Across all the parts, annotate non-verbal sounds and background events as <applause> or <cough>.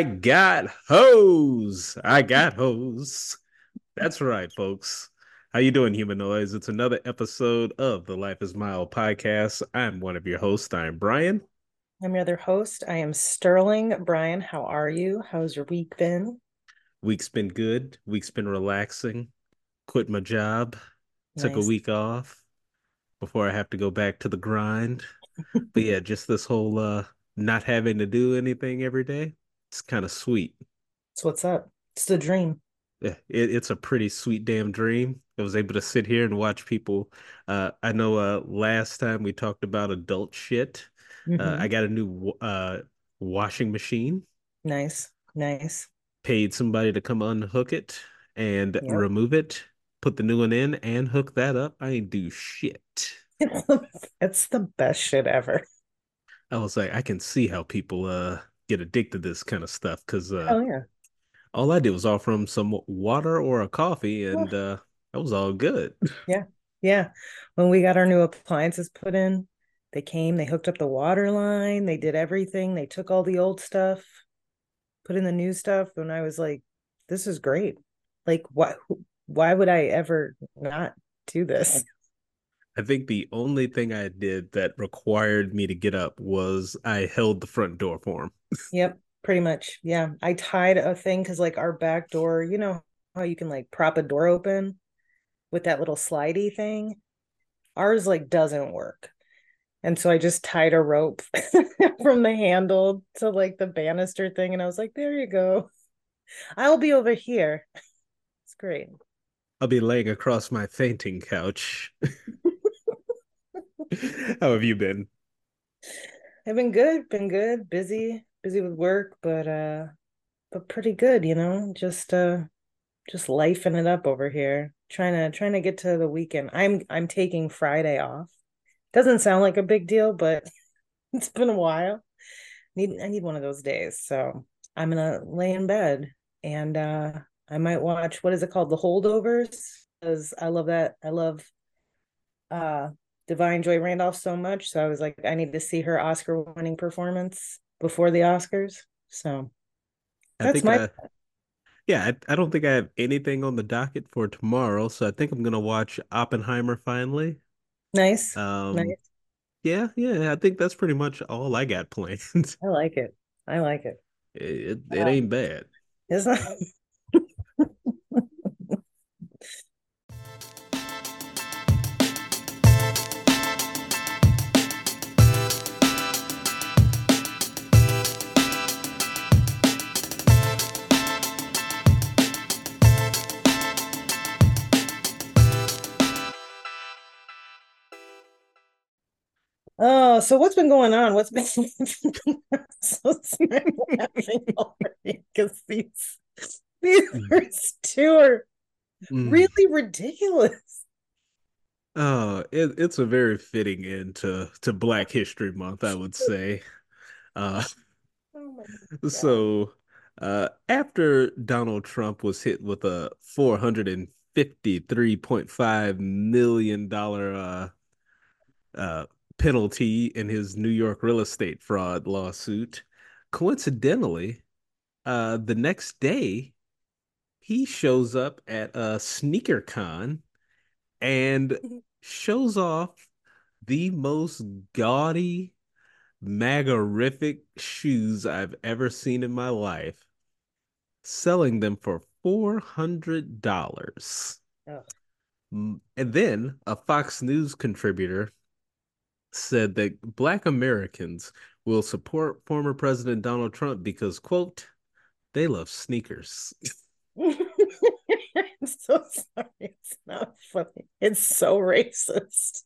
I got hose. I got hose. That's right, folks. How you doing, humanoids? It's another episode of the Life is Mild podcast. I'm one of your hosts. I'm Brian. I'm your other host. I am Sterling. Brian, how are you? How's your week been? Week's been good. Week's been relaxing. Quit my job. Took a week off before I have to go back to the grind. But yeah, just this whole uh not having to do anything every day. It's kind of sweet. It's what's up? It's the dream. Yeah, it, it's a pretty sweet damn dream. I was able to sit here and watch people. Uh, I know uh, last time we talked about adult shit. Uh, Mhm. I got a new uh, washing machine, Nice. Nice. paid somebody to come unhook it and Yep. remove it, put the new one in and hook that up. I ain't do shit. <laughs> It's the best shit ever. I was like, I can see how people uh get addicted to this kind of stuff because uh, Oh yeah. all I did was offer him some water or a coffee and uh, that was all good. <laughs> Yeah, yeah. When we got our new appliances put in, they came, they hooked up the water line, they did everything. They took all the old stuff, put in the new stuff, and I was like, this is great. Like, why why would I ever not do this? I think the only thing I did that required me to get up was I held the front door for him. Yep, pretty much. Yeah. I tied a thing because like our back door, you know how you can like prop a door open with that little slidey thing? Ours like doesn't work. And so I just tied a rope <laughs> from the handle to like the banister thing. And I was like, there you go. I'll be over here. <laughs> It's great. I'll be laying across my fainting couch. <laughs> <laughs> How have you been? I've been good, been good, busy, busy with work, but uh but pretty good, you know, just uh just lifing it up over here. Trying to trying to get to the weekend. I'm I'm taking Friday off. Doesn't sound like a big deal, but <laughs> it's been a while. Need I need one of those days. So I'm gonna lay in bed and uh I might watch what is it called? The Holdovers. Because I love that. I love uh Da'Vine Joy Randolph so much. So I was like, I need to see her Oscar winning performance before the Oscars. So I That's think my- I, yeah, I, I don't think I have anything on the docket for tomorrow, so I think I'm gonna watch Oppenheimer finally. nice. Um, nice. yeah, yeah, I think that's pretty much all I got <laughs> planned. I like it. I like it. It, it ain't bad. It's not <laughs> Oh, so what's been going on? What's been <laughs> <laughs> so laughing already because these these first two are Mm. really ridiculous. Oh, it, it's a very fitting end to to Black History Month, I would say. Uh, <laughs> Oh my so uh, after Donald Trump was hit with a four hundred and fifty-three point five million dollar uh, uh, penalty in his New York real estate fraud lawsuit, coincidentally, uh, the next day he shows up at a sneaker con and shows off the most gaudy, magarific shoes I've ever seen in my life, selling them for $400. Ugh. Mm, And then a Fox News contributor said that Black Americans will support former President Donald Trump because, quote, they love sneakers. <laughs> I'm so sorry. It's not funny. It's so racist.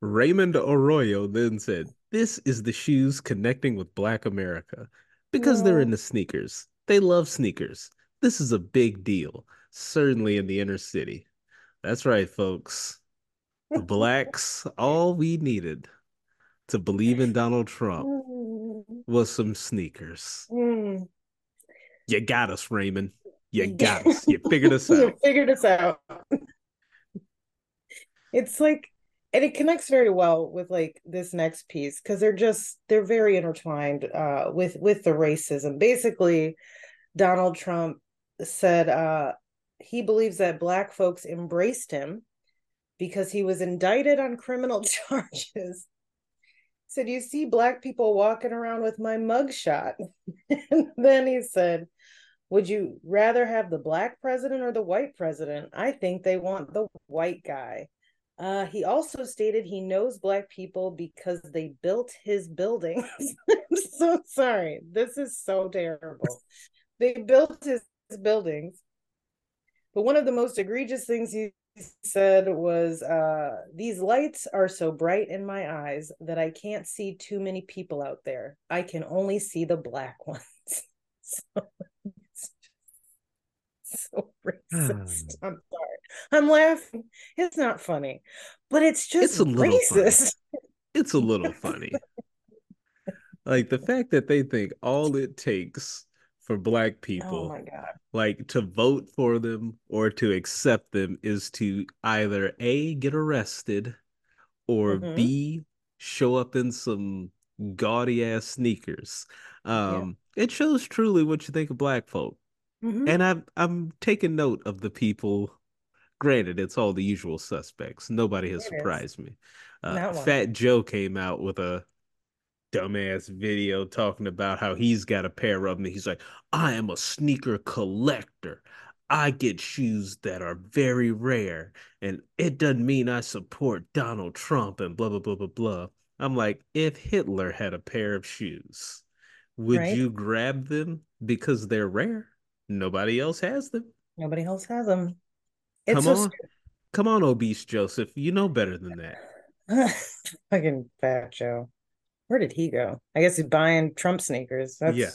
Raymond Arroyo then said, This is the shoes connecting with Black America because they're into sneakers. They love sneakers. This is a big deal, certainly in the inner city. That's right, folks. The blacks, all we needed to believe in Donald Trump Mm, was some sneakers. mm. You got us, Raymond. You got us. You figured us <laughs> out. You figured us out. It's like and it connects very well with like this next piece because they're just they're very intertwined uh with with the racism basically donald trump said uh he believes that black folks embraced him because he was indicted on criminal <laughs> charges said you see black people walking around with my mugshot <laughs> and then he said would you rather have the black president or the white president i think they want the white guy uh, he also stated he knows black people because they built his buildings. <laughs> I'm so sorry. This is so terrible. they built his, buildings. But one of the most egregious things he said was uh, These lights are so bright in my eyes that I can't see too many people out there. I can only see the black <laughs> ones. so so <laughs> racist. I'm sorry. I'm laughing. It's not funny, but it's just it's a little racist. Funny. It's a little funny. <laughs> like the fact that they think all it takes for black people oh my God. like to vote for them or to accept them is to either A get arrested or mm-hmm. B show up in some gaudy ass sneakers. Um yeah. it shows truly what you think of black folk. Mm-hmm. And I'm I'm taking note of the people. Granted, it's all the usual suspects. Nobody has it surprised is. me. Uh, Fat Joe came out with a dumbass video talking about how he's got a pair of them. He's like, I am a sneaker collector. I get shoes that are very rare, and it doesn't mean I support Donald Trump and blah blah blah blah blah. I'm like, if Hitler had a pair of shoes, would right? you grab them because they're rare? Nobody else has them. Nobody else has them. It's Come so on. Stupid. Come on, obese Joseph. You know better than that. <laughs> Fucking fat Joe. Where did he go? I guess he's buying Trump sneakers. That's yeah.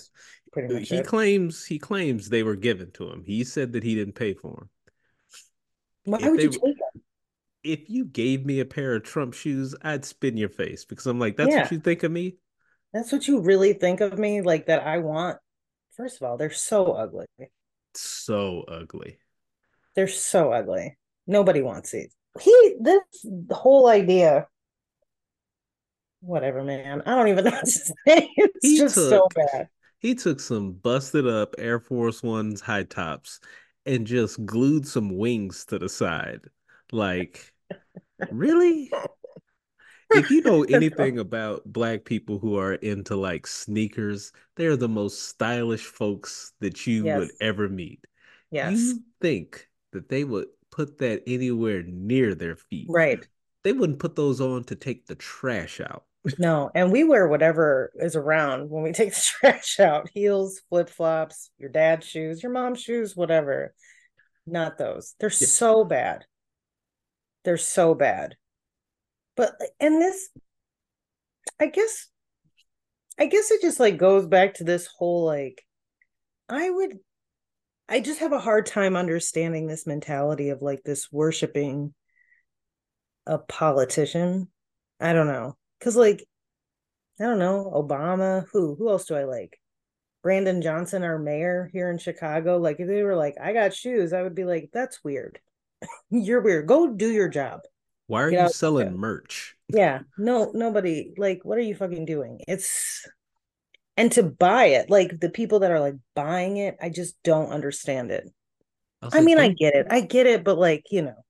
pretty uh, much he it. claims he claims they were given to him. He said that he didn't pay for them. Why if would you take them? If you gave me a pair of Trump shoes, I'd spin your face because I'm like, that's yeah. what you think of me. That's what you really think of me, like that I want First of all, they're so ugly. So ugly. They're so ugly. Nobody wants these. He this whole idea. Whatever, man. I don't even know what to <laughs> say. It's he just took, so bad. He took some busted up Air Force Ones high tops and just glued some wings to the side. Like, really? if you know <laughs> anything about black people who are into like sneakers, they're the most stylish folks that you yes. would ever meet. Yes. You think that they would put that anywhere near their feet. Right. They wouldn't put those on to take the trash out. No, and we wear whatever is around when we <laughs> take the trash out. Heels, flip-flops, your dad's shoes, your mom's shoes, whatever. Not those. They're yeah. so bad. They're so bad but and this i guess i guess it just like goes back to this whole like i would i just have a hard time understanding this mentality of like this worshiping a politician i don't know because like i don't know obama who who else do i like brandon johnson our mayor here in chicago like if they were like i got shoes i would be like that's weird <laughs> you're weird go do your job why are you selling merch? <laughs> Yeah, no, nobody. Like, what are you fucking doing? It's and to buy it, like the people that are like buying it, I just don't understand it. I, I mean, I get it, I get it, but like, you know,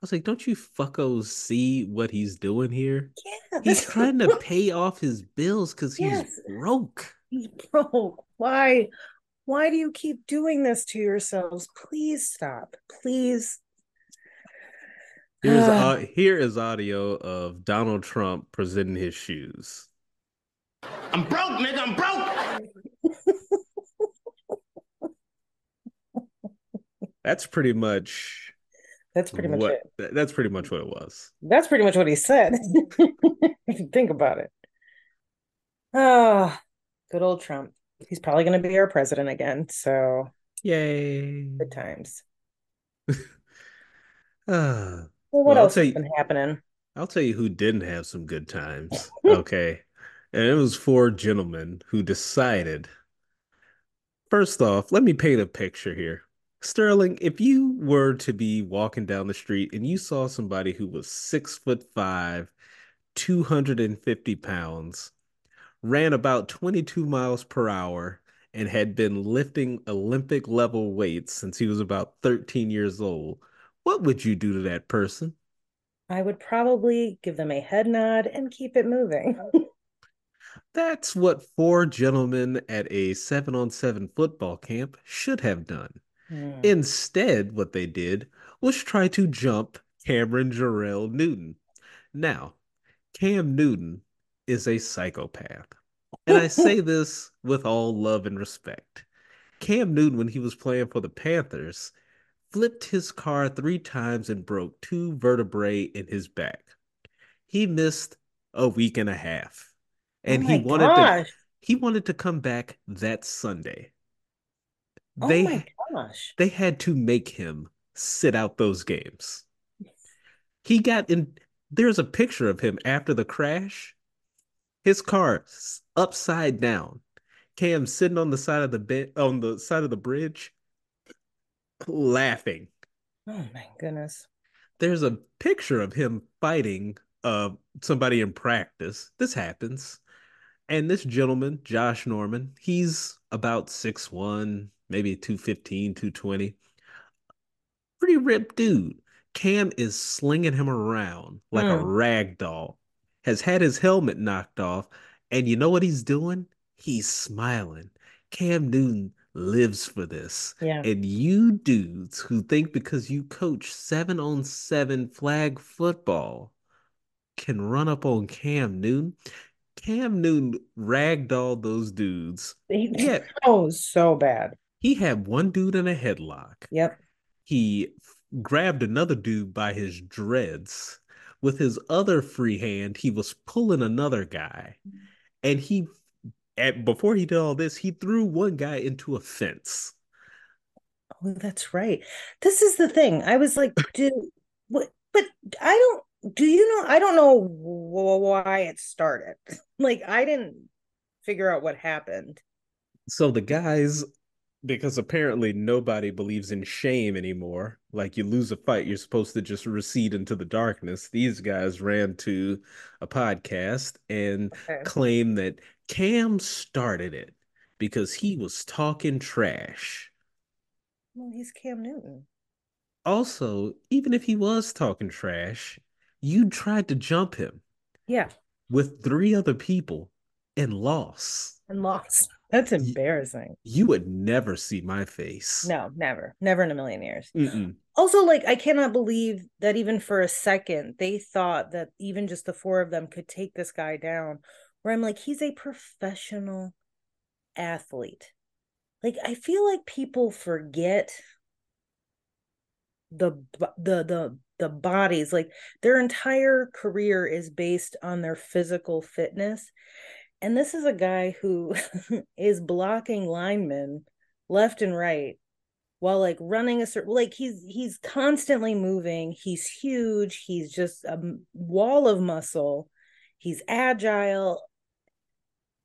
was like, don't you fuckos see what he's doing here? Yeah, he's trying to <laughs> pay off his bills because he's yes. broke. He's broke. Why? Why do you keep doing this to yourselves? Please stop. Please <sighs> Here's uh, <sighs> here is audio of Donald Trump presenting his shoes. I'm broke, nigga. I'm broke. <laughs> that's pretty much. That's pretty much what. It. That's pretty much what it was. That's pretty much what he said. <laughs> if you think about it. Ah, oh, good old Trump. He's probably going to be our president again. So, yay! Good times. uh, <laughs> well, what well, else has you, been happening? I'll tell you who didn't have some good times. <laughs> okay. and it was four gentlemen who decided. First off, let me paint a picture here. Sterling, if you were to be walking down the street and you saw somebody who was six foot five, 250 pounds, ran about 22 miles per hour, and had been lifting Olympic level weights since he was about 13 years old, what would you do to that person? I would probably give them a head nod and keep it moving. <laughs> That's what four gentlemen at a seven on seven football camp should have done. Hmm. Instead, what they did was try to jump Cameron Jerrell Newton. Now, Cam Newton is a psychopath. And I say <laughs> this with all love and respect. Cam Newton, when he was playing for the Panthers, flipped his car three times and broke two vertebrae in his back. He missed a week and a half. And oh he wanted gosh. to he wanted to come back that Sunday. Oh They my gosh. they had to make him sit out those games. He got in there's a picture of him after the crash. His car upside down. Cam sitting on the side of the bed on the side of the bridge laughing. Oh my goodness. There's a picture of him fighting uh somebody in practice. This happens. And this gentleman, Josh Norman, he's about 6'1, maybe 215, 220. Pretty ripped dude. Cam is slinging him around like a Hmm. rag doll. Has had his helmet knocked off, and you know what he's doing? He's smiling. Cam Newton lives for this. Yeah. And you dudes who think because you coach seven on seven flag football can run up on Cam Newton. Cam Newton ragdolled those dudes. He- Yeah. <laughs> Oh, so bad. He had one dude in a headlock. Yep. He f- grabbed another dude by his dreads. With his other free hand, he was pulling another guy. And he, at, before he did all this, he threw one guy into a fence. Oh, that's right. This is the thing. I was like, <laughs> dude, what? But I don't. Do you know? I don't know why it started. <laughs> Like, I didn't figure out what happened. So the guys, because apparently nobody believes in shame anymore, like you lose a fight, you're supposed to just recede into the darkness. These guys ran to a podcast and Okay. claimed that Cam started it because he was talking trash. Well, he's Cam Newton. Also, even if he was talking trash, you tried to jump him Yeah, with three other people and lost. and lost. That's embarrassing. You would never see my face. No, never, never in a million years. Mm-mm. Also, like, I cannot believe that even for a second they thought that even just the four of them could take this guy down. Where I'm like, he's a professional athlete. Like, I feel like people forget the the the the bodies like their entire career is based on their physical fitness and this is a guy who <laughs> is blocking linemen left and right while like running a certain like he's he's constantly moving. He's huge. He's just a wall of muscle. He's agile.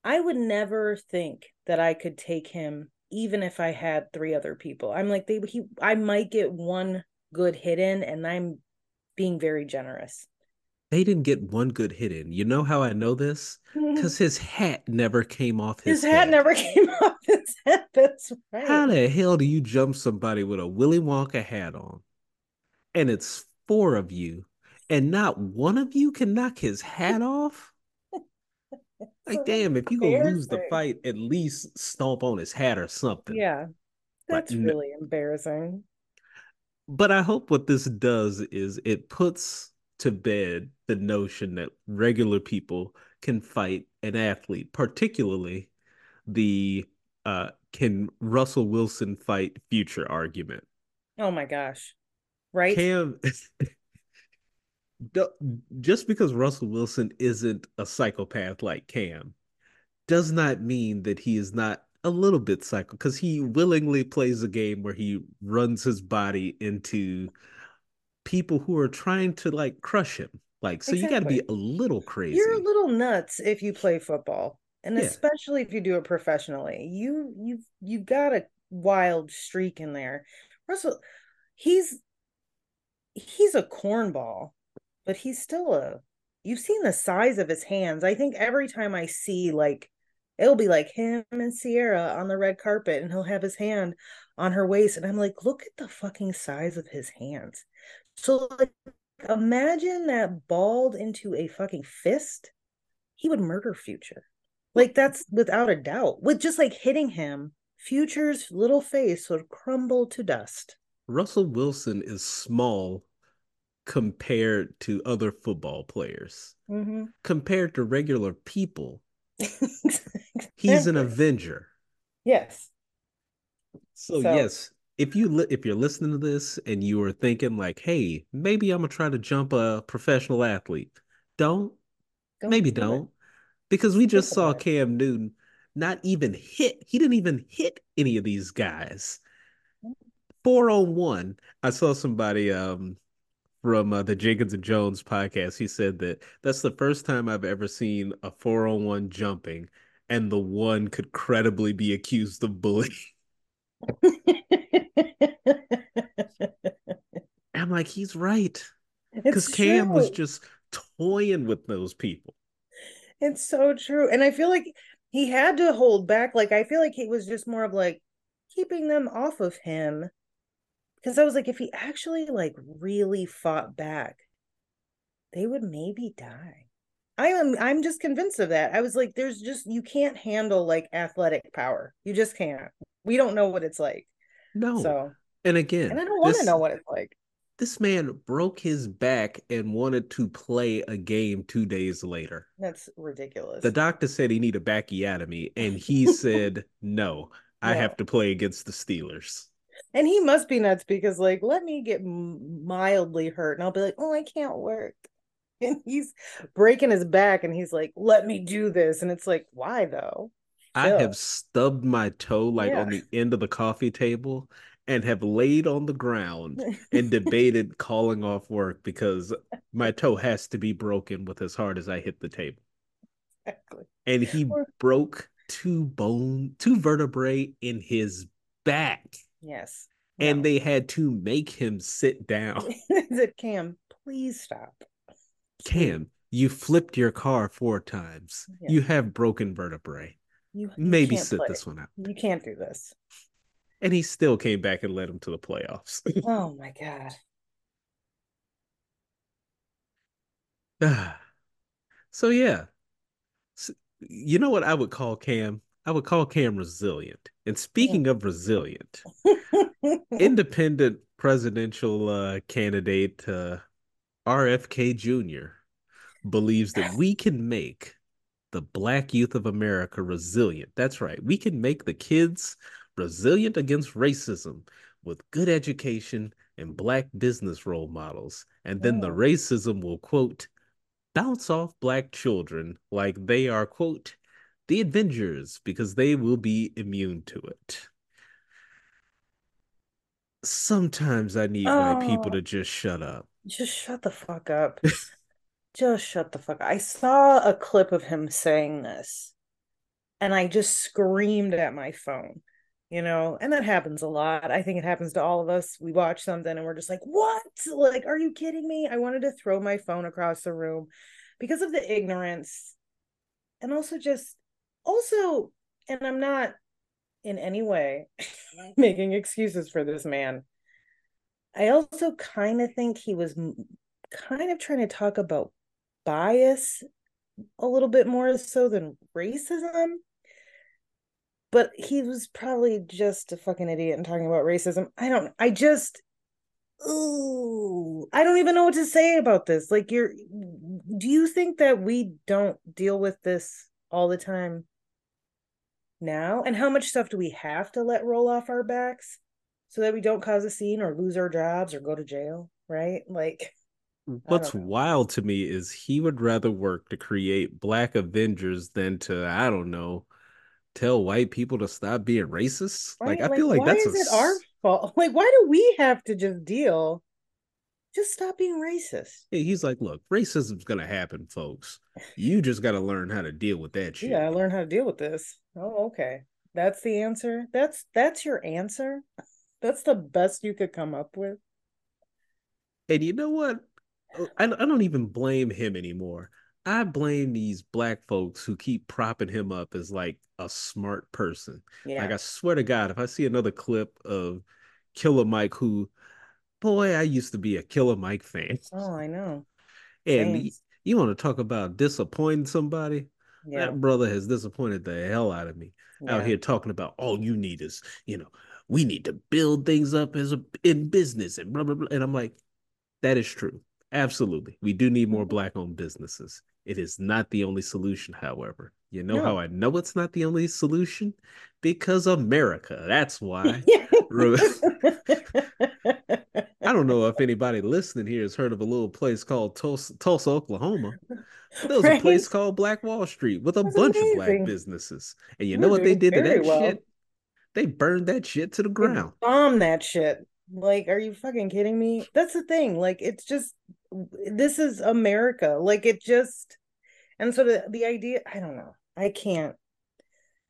I would never think that i could take him even if i had three other people. I'm like they he i might get one good hit in and i'm being very generous They didn't get one good hit in. You know how I know this? Mm-hmm. Because his hat never came off his, his hat never <laughs> came off his head that's right How the hell do you jump somebody with a Willy Wonka hat on? And it's four of you, and not one of you can knock his hat off? Like, damn, if you gonna lose the fight, at least stomp on his hat or something. yeah But that's no- really embarrassing But I hope what this does is it puts to bed the notion that regular people can fight an athlete, particularly the uh, can Russell Wilson fight future argument. oh my gosh right Cam, <laughs> just because Russell Wilson isn't a psychopath like Cam does not mean that he is not a little bit psycho because he willingly plays a game where he runs his body into people who are trying to like crush him. Like, so you got to be a little crazy. You're a little nuts if you play football, and Yeah. especially if you do it professionally. You you've you've got a wild streak in there. Russell, he's he's a cornball, but he's still a you've seen the size of his hands. I think every time I see like it'll be like him and Ciara on the red carpet and he'll have his hand on her waist and I'm like, look at the fucking size of his hands. So like imagine that balled into a fucking fist. He would murder Future. Like that's without a doubt. With just like hitting him, Future's little face would crumble to dust. Russell Wilson is small compared to other football players. Mm-hmm. Compared to regular people, <laughs> he's an Avenger. Yes. So, so, yes, if you li- if you're listening to this and you are thinking like, "Hey, maybe I'm gonna try to jump a professional athlete," don't, don't maybe do don't, it. because we just saw Cam Newton not even hit. He didn't even hit any of these guys. Four on one. I saw somebody um from uh, the Jenkins and Jones podcast. He said that that's the first time I've ever seen a four on one jumping, and the one could credibly be accused of bullying. <laughs> I'm like, he's right. Because Cam was just toying with those people. It's so true. And I feel like he had to hold back. Like, I feel like he was just more of like keeping them off of him because I was like, if he actually like really fought back, they would maybe die. I am I'm just convinced of that. I was like, there's just you can't handle like athletic power. You just can't. We don't know what it's like. No. So and again, and I don't want to know what it's like. This man broke his back and wanted to play a game two days later. That's ridiculous. The doctor said he needed a backiotomy, and he <laughs> said, No, I have to play against the Steelers and he must be nuts because like let me get mildly hurt and i'll be like oh i can't work <laughs> and he's breaking his back and he's like let me do this and it's like why though i have stubbed my toe like yeah. on the end of the coffee table and have laid on the ground and debated calling off work because my toe has to be broken with as hard as i hit the table exactly. and he or- broke two bone two vertebrae in his back Yes. And no. they had to make him sit down. <laughs> I said, Cam, please stop. Cam, you flipped your car four times. Yes. You have broken vertebrae. You, you maybe sit this one out. You can't do this. And he still came back and led him to the playoffs. <laughs> oh my god. <sighs> so yeah. So, you know what I would call Cam? I would call Cam resilient. And speaking of resilient, <laughs> independent presidential uh, candidate uh, RFK Jr. believes that we can make the black youth of America resilient. That's right. We can make the kids resilient against racism with good education and black business role models. And then oh. the racism will, quote, bounce off black children like they are, quote, the Avengers because they will be immune to it. Sometimes I need oh, my people oh. to just shut up. Just shut the fuck up. just shut the fuck up. I saw a clip of him saying this and I just screamed at my phone, you know, and that happens a lot. I think it happens to all of us. We watch something and we're just like, what? Like, are you kidding me? I wanted to throw my phone across the room because of the ignorance and also just also, and I'm not in any way <laughs> making excuses for this man. I also kind of think he was kind of trying to talk about bias a little bit more so than racism. But he was probably just a fucking idiot and talking about racism. I don't I just ooh, I don't even know what to say about this. Like you're do you think that we don't deal with this all the time? now and how much stuff do we have to let roll off our backs so that we don't cause a scene or lose our jobs or go to jail right like what's wild to me is he would rather work to create black avengers than to i don't know tell white people to stop being racist right? like i like, feel like that's is a... it our fault <laughs> like why do we have to just deal just stop being racist. Yeah, He's like, look, racism's gonna happen, folks. You just gotta learn how to deal with that shit. Yeah, I learn how to deal with this. Oh, okay. That's the answer. That's that's your answer. <laughs> That's the best you could come up with. And you know what? Uh, I, I don't even blame him anymore. I blame these black folks who keep propping him up as like a smart person. Yeah. Like I swear to God, if I see another clip of Killer Mike, who, boy, I used to be a Killer Mike fan. Oh, I know. <laughs> And y- you want to talk about disappointing somebody? Yeah. That brother has disappointed the hell out of me. Out here talking about all you need is, you know, we need to build things up as a in business and blah blah blah. And I'm like, that is true. Absolutely. We do need more Mhm. black owned businesses. It is not the only solution, however. You know No. how I know it's not the only solution? Because America. That's why. <laughs> <laughs> I don't know if anybody listening here has heard of a little place called Tulsa, Tulsa Oklahoma. But there was a place called Black Wall Street with a That's bunch of black businesses. And you We're know what they did to that well. shit? They burned that shit to the They ground. bomb that shit. Like, are you fucking kidding me? That's the thing. Like, it's just this is America. Like, it just and so the the idea, I don't know. I can't.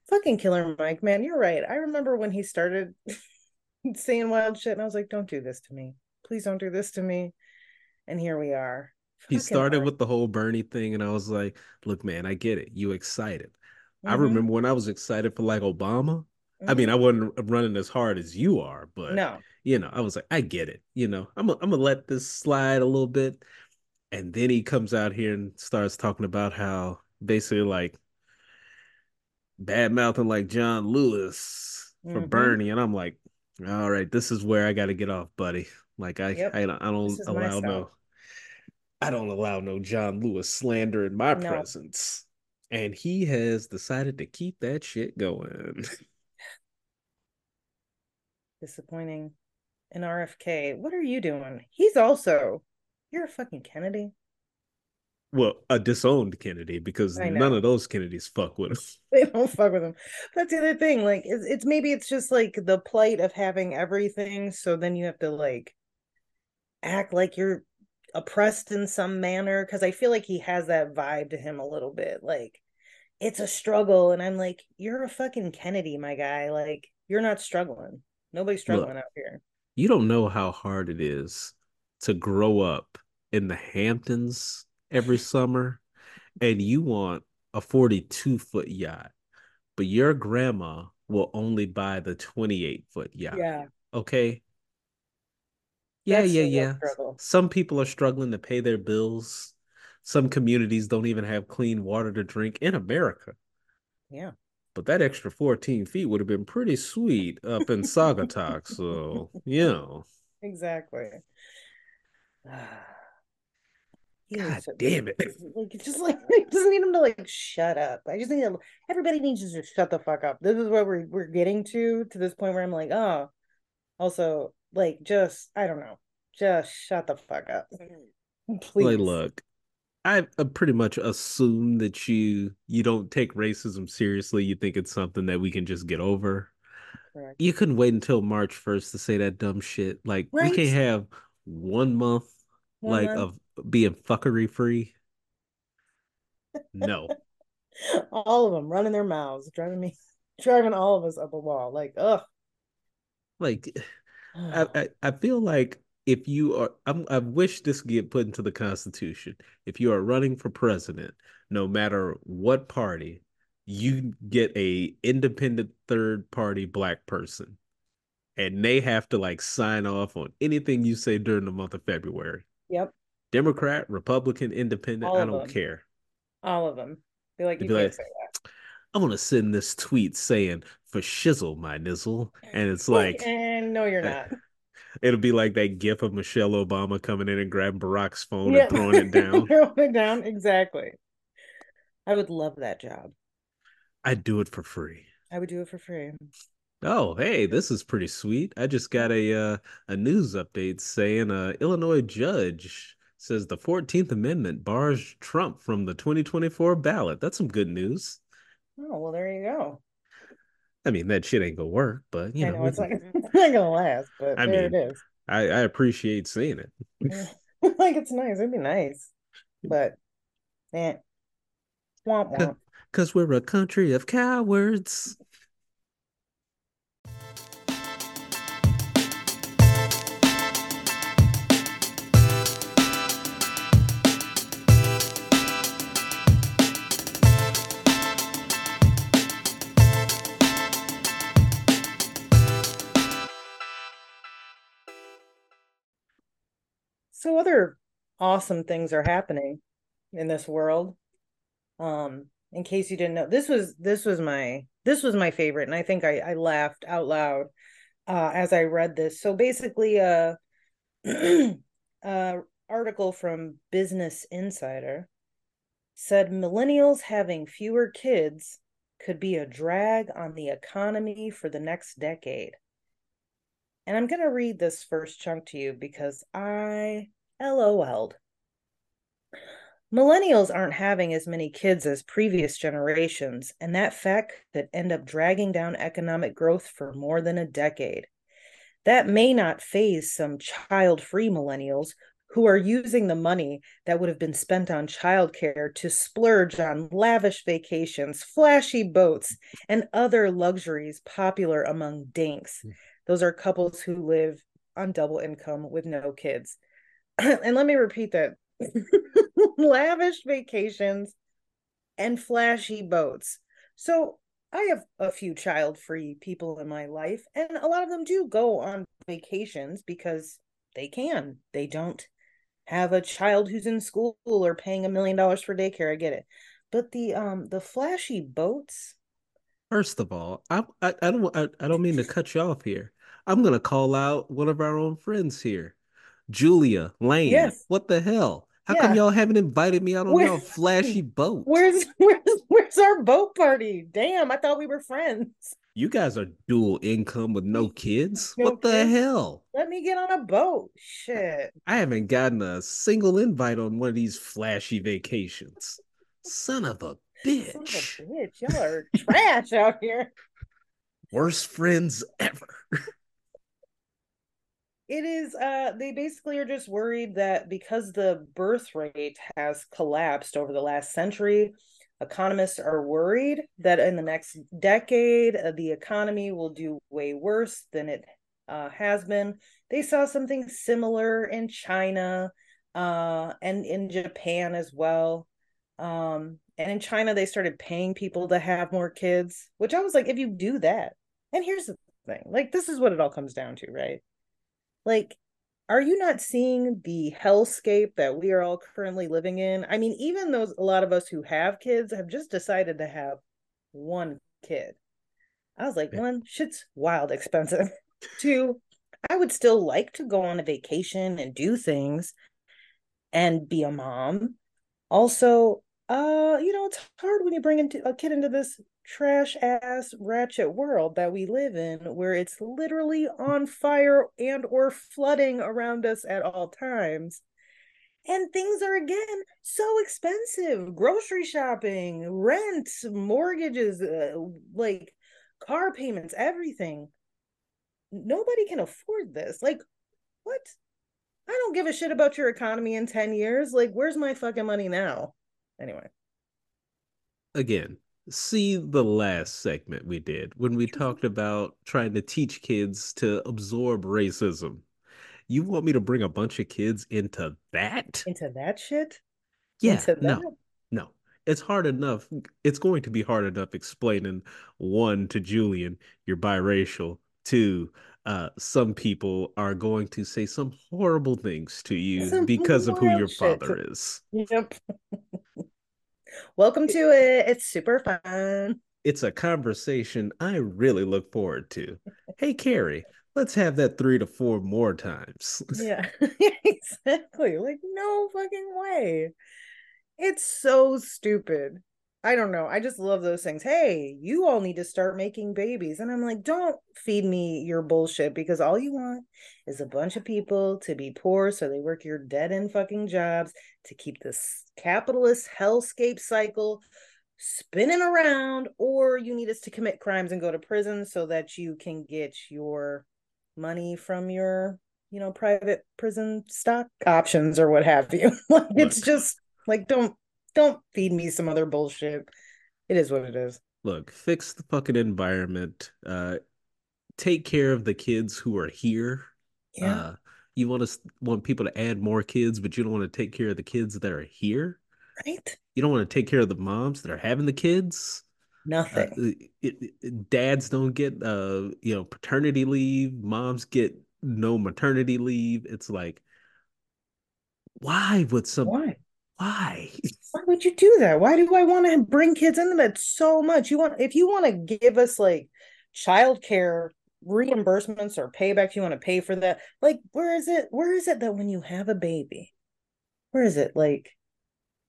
Fucking Killer Mike, man, you're right. I remember when he started <laughs> saying wild shit, and I was like, "Don't do this to me. Please don't do this to me." And here we are. He started Mike. with the whole Bernie thing, and I was like, look, man, I get it. You excited. I Mhm, remember when I was excited for like Obama. I mean, mhm. I wasn't running as hard as you are, but no. You know, I was like, I get it. You know, I'm gonna let this slide a little bit. And then he comes out here and starts talking about how basically like bad mouthing like John Lewis for Mhm. Bernie. And I'm like, all right, this is where I gotta get off, buddy. Like I Yep. I don't I don't This is my allow no. I don't allow no John Lewis slander in my No. presence. And he has decided to keep that shit going. <laughs> Disappointing. And RFK, what are you doing? He's also, you're a fucking Kennedy. well, a disowned Kennedy because none of those Kennedys fuck with him. <laughs> They don't fuck with him. That's the other thing. Like, it's, it's maybe it's just like the plight of having everything. So then you have to like act like you're oppressed in some manner. Cause I feel like he has that vibe to him a little bit. Like, it's a struggle. And I'm like, you're a fucking Kennedy, my guy. Like, you're not struggling. Nobody's struggling out here. You don't know how hard it is to grow up in the Hamptons every summer and you want a 42 foot yacht, but your grandma will only buy the 28 foot yacht. Yeah. Okay. Yeah, That's yeah, yeah. struggle. Some people are struggling to pay their bills. Some communities don't even have clean water to drink in America. Yeah. But that extra 14 feet would have been pretty sweet up in Saugatuck. So, <laughs> you know, Exactly. <sighs> God damn it. <laughs> like it's just like <laughs> I just need him to like shut up. I just need to, everybody needs to just shut the fuck up. This is where we're we're getting to to this point where I'm like, oh, also like just I don't know, just shut the fuck up, please. Like, look, I pretty much assume that you you don't take racism seriously. You think it's something that we can just get over. Correct. You couldn't wait until March 1st to say that dumb shit. Like, we can't have one month One like month. of being fuckery free. No. <laughs> all of them running their mouths, driving me, <laughs> driving all of us up a wall. Like, ugh. Like <sighs> I, I, I feel like if you are, I'm, I wish this get put into the Constitution. If you are running for president, no matter what party, you get a independent third party black person, and they have to like sign off on anything you say during the month of February. Yep, Democrat, Republican, Independent, I don't them. care. all of them. Be like, be like. I'm gonna send this tweet saying for shizzle my nizzle, and it's like and no, you're uh, not. It'll be like that gif of Michelle Obama coming in and grabbing Barack's phone Yeah. and throwing it <laughs> down. Throwing it down. Exactly. I would love that job. I'd do it for free. I would do it for free. Oh, hey, this is pretty sweet. I just got a uh, a news update saying a Illinois judge says the 14th Amendment bars Trump from the 2024 ballot. That's some good news. Oh, well, there you go. I mean, that shit ain't gonna work, but you know, know it's like <laughs> it's not gonna last, but I there mean, it is. I, I appreciate seeing it. <laughs> like it's nice. It'd be nice. But eh. Womp womp. <laughs> Cause we're a country of cowards. Awesome things are happening in this world. Um, in case you didn't know, this was this was my this was my favorite, and I think I, I laughed out loud uh, as I read this. So basically, uh, <clears throat> uh article from Business Insider said millennials having fewer kids could be a drag on the economy for the next decade. And I'm going to read this first chunk to you because I LOL'd. Millennials aren't having as many kids as previous generations, and that fact could end up dragging down economic growth for more than a decade. That may not faze some child free millennials who are using the money that would have been spent on childcare to splurge on lavish vacations, flashy boats, and other luxuries popular among dinks. Hmm. Those are couples who live on double income with no kids. <clears throat> and let me repeat that <laughs> lavish vacations and flashy boats. So I have a few child free people in my life, and a lot of them do go on vacations because they can. They don't have a child who's in school or paying a million dollars for daycare. I get it. But the um the flashy boats. First of all, I I, I don't I, I don't mean to cut you off here. I'm gonna call out one of our own friends here, Julia Lane. Yes. What the hell? How yeah. come y'all haven't invited me out on Where, flashy boat? Where's <laughs> where's where's our boat party? Damn, I thought we were friends. You guys are dual income with no kids. No what the hell? Let me get on a boat. Shit. I haven't gotten a single invite on one of these flashy vacations. Son of a bitch. Son of a bitch. Y'all are trash out here. <laughs> Worst friends ever. It is uh they basically are just worried that because the birth rate has collapsed over the last century Economists are worried that in the next decade, uh, the economy will do way worse than it uh, has been. They saw something similar in China uh, and in Japan as well. Um, and in China, they started paying people to have more kids, which I was like, if you do that, and here's the thing like, this is what it all comes down to, right? Like, are you not seeing the hellscape that we are all currently living in? I mean, even those a lot of us who have kids have just decided to have one kid. I was like, yeah. one, shit's wild expensive. <laughs> Two, I would still like to go on a vacation and do things and be a mom. Also, uh, you know, it's hard when you bring into a kid into this trash ass ratchet world that we live in where it's literally on fire and or flooding around us at all times. And things are again so expensive. Grocery shopping rent mortgages uh, like car payments everything. Nobody can afford this. Like what? I don't give a shit about your economy in 10 years. Like where's my fucking money now? Anyway. Again see the last segment we did when we talked about trying to teach kids to absorb racism. You want me to bring a bunch of kids into that? Into that shit? Yeah. That? No. No. It's hard enough. It's going to be hard enough explaining one to Julian, you're biracial. Two, uh, some people are going to say some horrible things to you some because of who your shit. father is. <laughs> Yep. <laughs> Welcome to it. It's super fun. It's a conversation I really look forward to. hey, Carrie, let's have that three to four more times. <laughs> yeah, <laughs> exactly. Like, no fucking way. It's so stupid. I don't know. I just love those things. Hey, you all need to start making babies. And I'm like, don't feed me your bullshit because all you want is a bunch of people to be poor so they work your dead end fucking jobs to keep this capitalist hellscape cycle spinning around, or you need us to commit crimes and go to prison so that you can get your money from your, you know, private prison stock options or what have you. <laughs> like, it's just like, don't don't feed me some other bullshit. It is what it is. Look, fix the fucking environment. Uh, take care of the kids who are here. Yeah. Uh, you want to want people to add more kids, but you don't want to take care of the kids that are here. Right. You don't want to take care of the moms that are having the kids. Nothing. Uh, it, it, dads don't get uh you know paternity leave. Moms get no maternity leave. It's like Why would some Why? Why? Why would you do that? Why do I want to bring kids into that so much? You want if you want to give us like childcare reimbursements or paybacks, you want to pay for that. Like, where is it? Where is it that when you have a baby, where is it? Like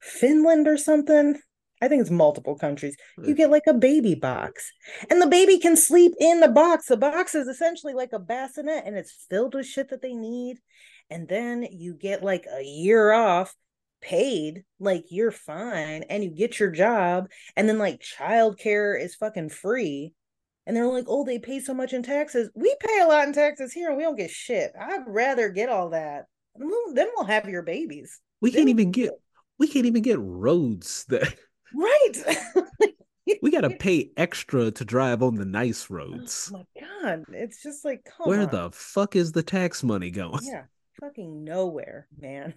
Finland or something? I think it's multiple countries. You hmm. get like a baby box, and the baby can sleep in the box. The box is essentially like a bassinet, and it's filled with shit that they need. And then you get like a year off paid, like you're fine, and you get your job, and then like childcare is fucking free. And they're like, oh, they pay so much in taxes. We pay a lot in taxes here, and we don't get shit. I'd rather get all that. Then we'll, then we'll have your babies. We Then can't even get we can't even get roads that right. <laughs> we gotta <laughs> pay extra to drive on the nice Oh roads. my god, it's just like Where on. the fuck is the tax money going? yeah, fucking nowhere, man.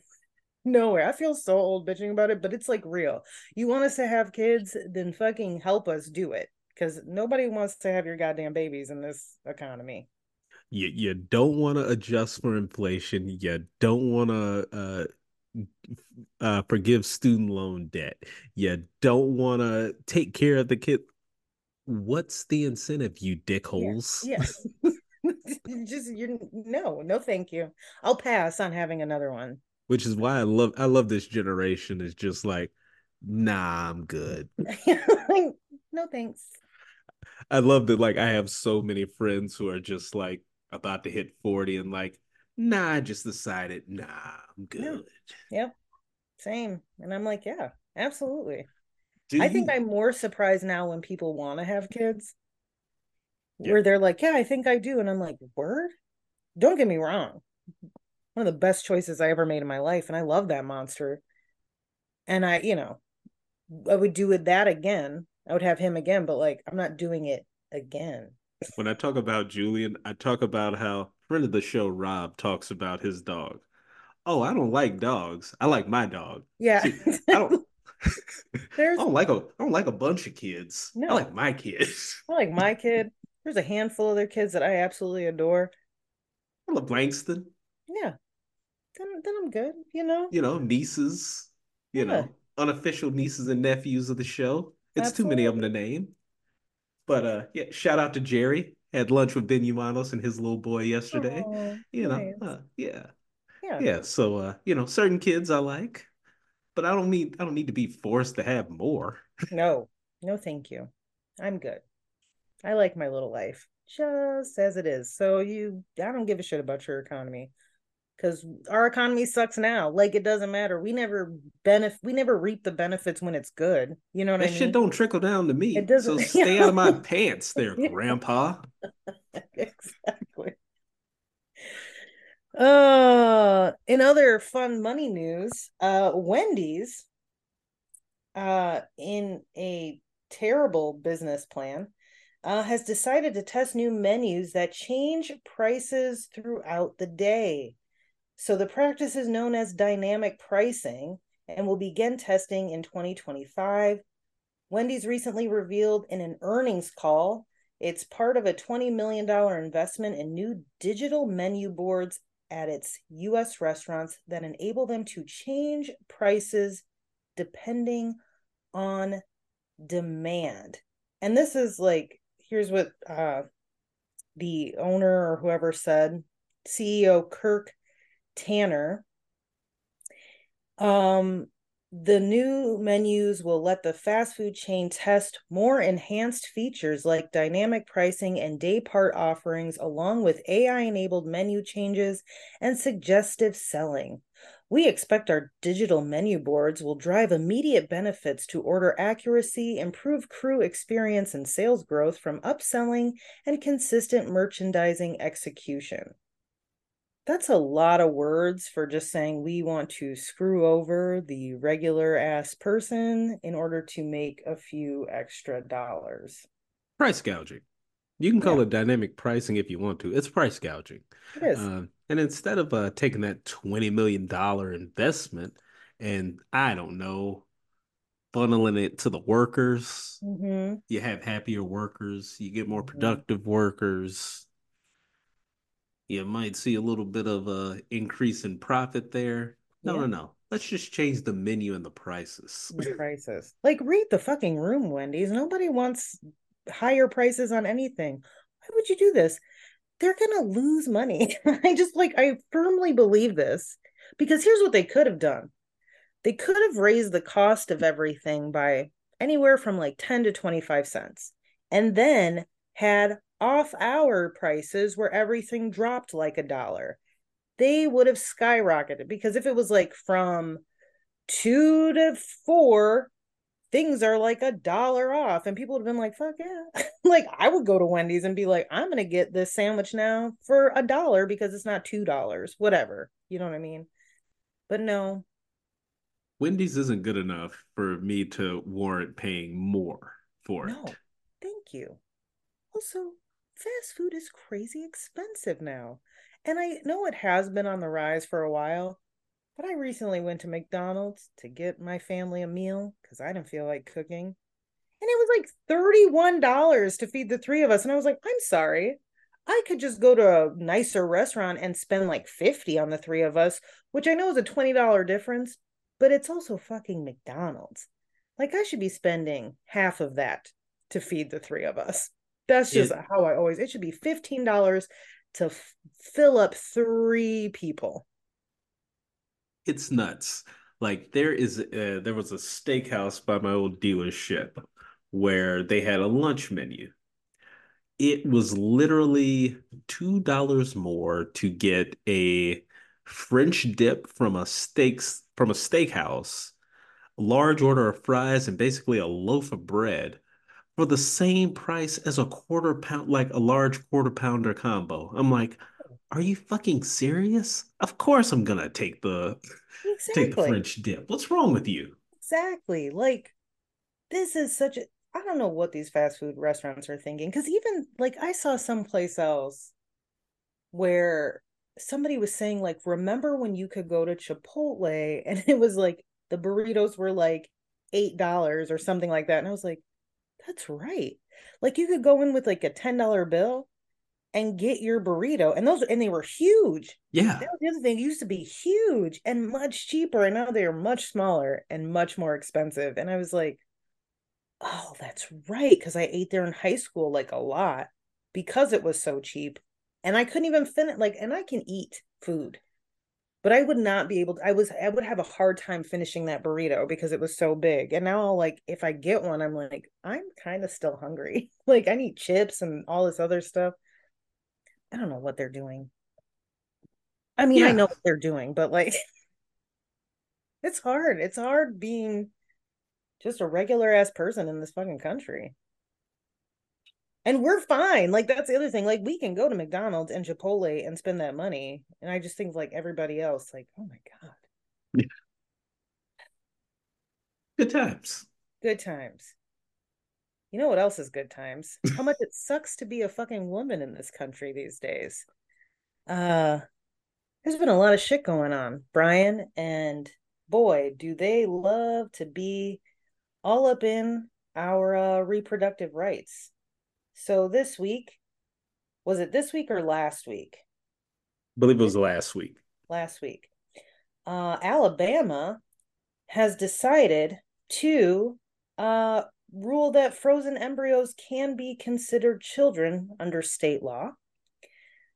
Nowhere. I feel so old bitching about it, but it's like real. You want us to have kids, then fucking help us do it. Because nobody wants to have your goddamn babies in this economy. You you don't want to adjust for inflation. You don't want to uh uh forgive student loan debt. You don't want to take care of the kid. What's the incentive, you dickholes? Yeah. <laughs> just you no, no thank you. I'll pass on having another one. Which is why I love I love this generation is just like, nah, I'm good. <laughs> no thanks. I love that like I have so many friends who are just like about to hit 40 and like, nah, I just decided, nah, I'm good. Yep. Same. And I'm like, yeah, absolutely. I think I'm more surprised now when people want to have kids, Yeah. where they're like, yeah, I think I do. And I'm like, word? Don't get me wrong. One of the best choices I ever made in my life. And I love that monster. And I, you know, I would do it that again. I would have him again, but like, I'm not doing it again. <laughs> when I talk about Julian, I talk about how friend of the show Rob talks about his dog. Oh, I don't like dogs. I like my dog. Yeah. See, <laughs> I don't <laughs> I don't like a I don't like a bunch of kids. I like my kids. I like my kid. There's a handful of their kids that I absolutely adore. I love Langston, Yeah. Then then I'm good, you know? you know, nieces, you Yeah. know, unofficial nieces and nephews of the show. It's too many of them to name. But uh yeah, shout out to Jerry. Had lunch with Ben Umanos and his little boy yesterday. You know, nice. uh, yeah. Yeah. Yeah, so uh, you know, certain kids I like, but I don't need I don't need to be forced to have more. <laughs> No, no, thank you. I'm good. I like my little life just as it is. So you, I don't give a shit about your economy because our economy sucks now. Like it doesn't matter. We never benefit. We never reap the benefits when it's good. You know what That I mean? shit don't trickle down to me. It doesn't- So <laughs> stay out of my <laughs> pants there, grandpa. <laughs> exactly. Uh, in other fun money news, uh, Wendy's, uh, in a terrible business plan, uh, has decided to test new menus that change prices throughout the day. So the practice is known as dynamic pricing and will begin testing in 2025. Wendy's recently revealed in an earnings call it's part of a $20 million investment in new digital menu boards at its US restaurants that enable them to change prices depending on demand. And this is like, here's what uh, the owner or whoever said, CEO Kirk Tanner. Um, the new menus will let the fast food chain test more enhanced features like dynamic pricing and day part offerings, along with AI enabled menu changes and suggestive selling. We expect our digital menu boards will drive immediate benefits to order accuracy, improve crew experience, and sales growth from upselling and consistent merchandising execution that's a lot of words for just saying we want to screw over the regular ass person in order to make a few extra dollars. Price gouging. You can call Yeah. it dynamic pricing if you want to. It's price gouging. It is. Um, and instead of uh, taking that $20 million investment and I don't know, funneling it to the workers, hmm you have happier workers, you get more Mhm. productive workers. You might see a little bit of a increase in profit there. No, Yeah. no, no. Let's just change the menu and the prices. the <laughs> prices. Like read the fucking room, Wendy's. Nobody wants higher prices on anything. Why would you do this? They're gonna lose money. <laughs> I just like I firmly believe this because here's what they could have done. They could have raised the cost of everything by anywhere from like 10 to 25 cents and then had off hour prices where everything dropped like a dollar. They would have skyrocketed because if it was like from two to four, things are like a dollar off, and people would have been like, "Fuck yeah!" <laughs> like I would go to Wendy's and be like, "I'm gonna get this sandwich now for a dollar because it's not two dollars, whatever." You know what I mean? But no, Wendy's isn't good enough for me to warrant paying more for no, it. thank you. Also, fast food is crazy expensive now, and I know it has been on the rise for a while. But I recently went to McDonald's to get my family a meal because I didn't feel like cooking. And it was like $31 to feed the three of us. And I was like, I'm sorry. I could just go to a nicer restaurant and spend like 50 on the three of us, which I know is a $20 difference, but it's also fucking McDonald's. Like I should be spending half of that to feed the three of us. That's just It- how I always it should be $15 to f- fill up three people. It's nuts. Like there is uh, there was a steakhouse by my old dealership where they had a lunch menu. It was literally two dollars more to get a French dip from a steaks from a steakhouse, a large order of fries, and basically a loaf of bread for the same price as a quarter pound, like a large quarter pounder combo. I'm like, are you fucking serious? Of course I'm gonna take the take the French dip. What's wrong with you? Exactly. Like this is such a I don't know what these fast food restaurants are thinking cuz even like I saw someplace else where somebody was saying like remember when you could go to Chipotle <laughs> and it was like the burritos were like $8 or something like that and I was like that's right. Like you could go in with like a $10 bill and get your burrito and those and they were huge. Yeah. That was the other thing. It used to be huge and much cheaper, and now they are much smaller and much more expensive. And I was like, oh, that's right. Because I ate there in high school like a lot because it was so cheap. And I couldn't even finish like, and I can eat food, but I would not be able to, I was, I would have a hard time finishing that burrito because it was so big. And now I'll like, if I get one, I'm like, I'm kind of still hungry. <laughs> like I need chips and all this other stuff. I don't know what they're doing. I mean, I know what they're doing, but like <laughs> it's hard. It's hard being just a regular ass person in this fucking country. And we're fine. Like that's the other thing. Like we can go to McDonald's and Chipotle and spend that money. And I just think like everybody else, like, oh my God, Good times. good times. You know what else is good times? How much it sucks to be a fucking woman in this country these days. Uh there's been a lot of shit going on, Brian, and boy, do they love to be all up in our uh, reproductive rights. So this week, was it this week or last week? I believe it was last week. Last week. Uh, Alabama has decided to uh, rule that frozen embryos can be considered children under state law.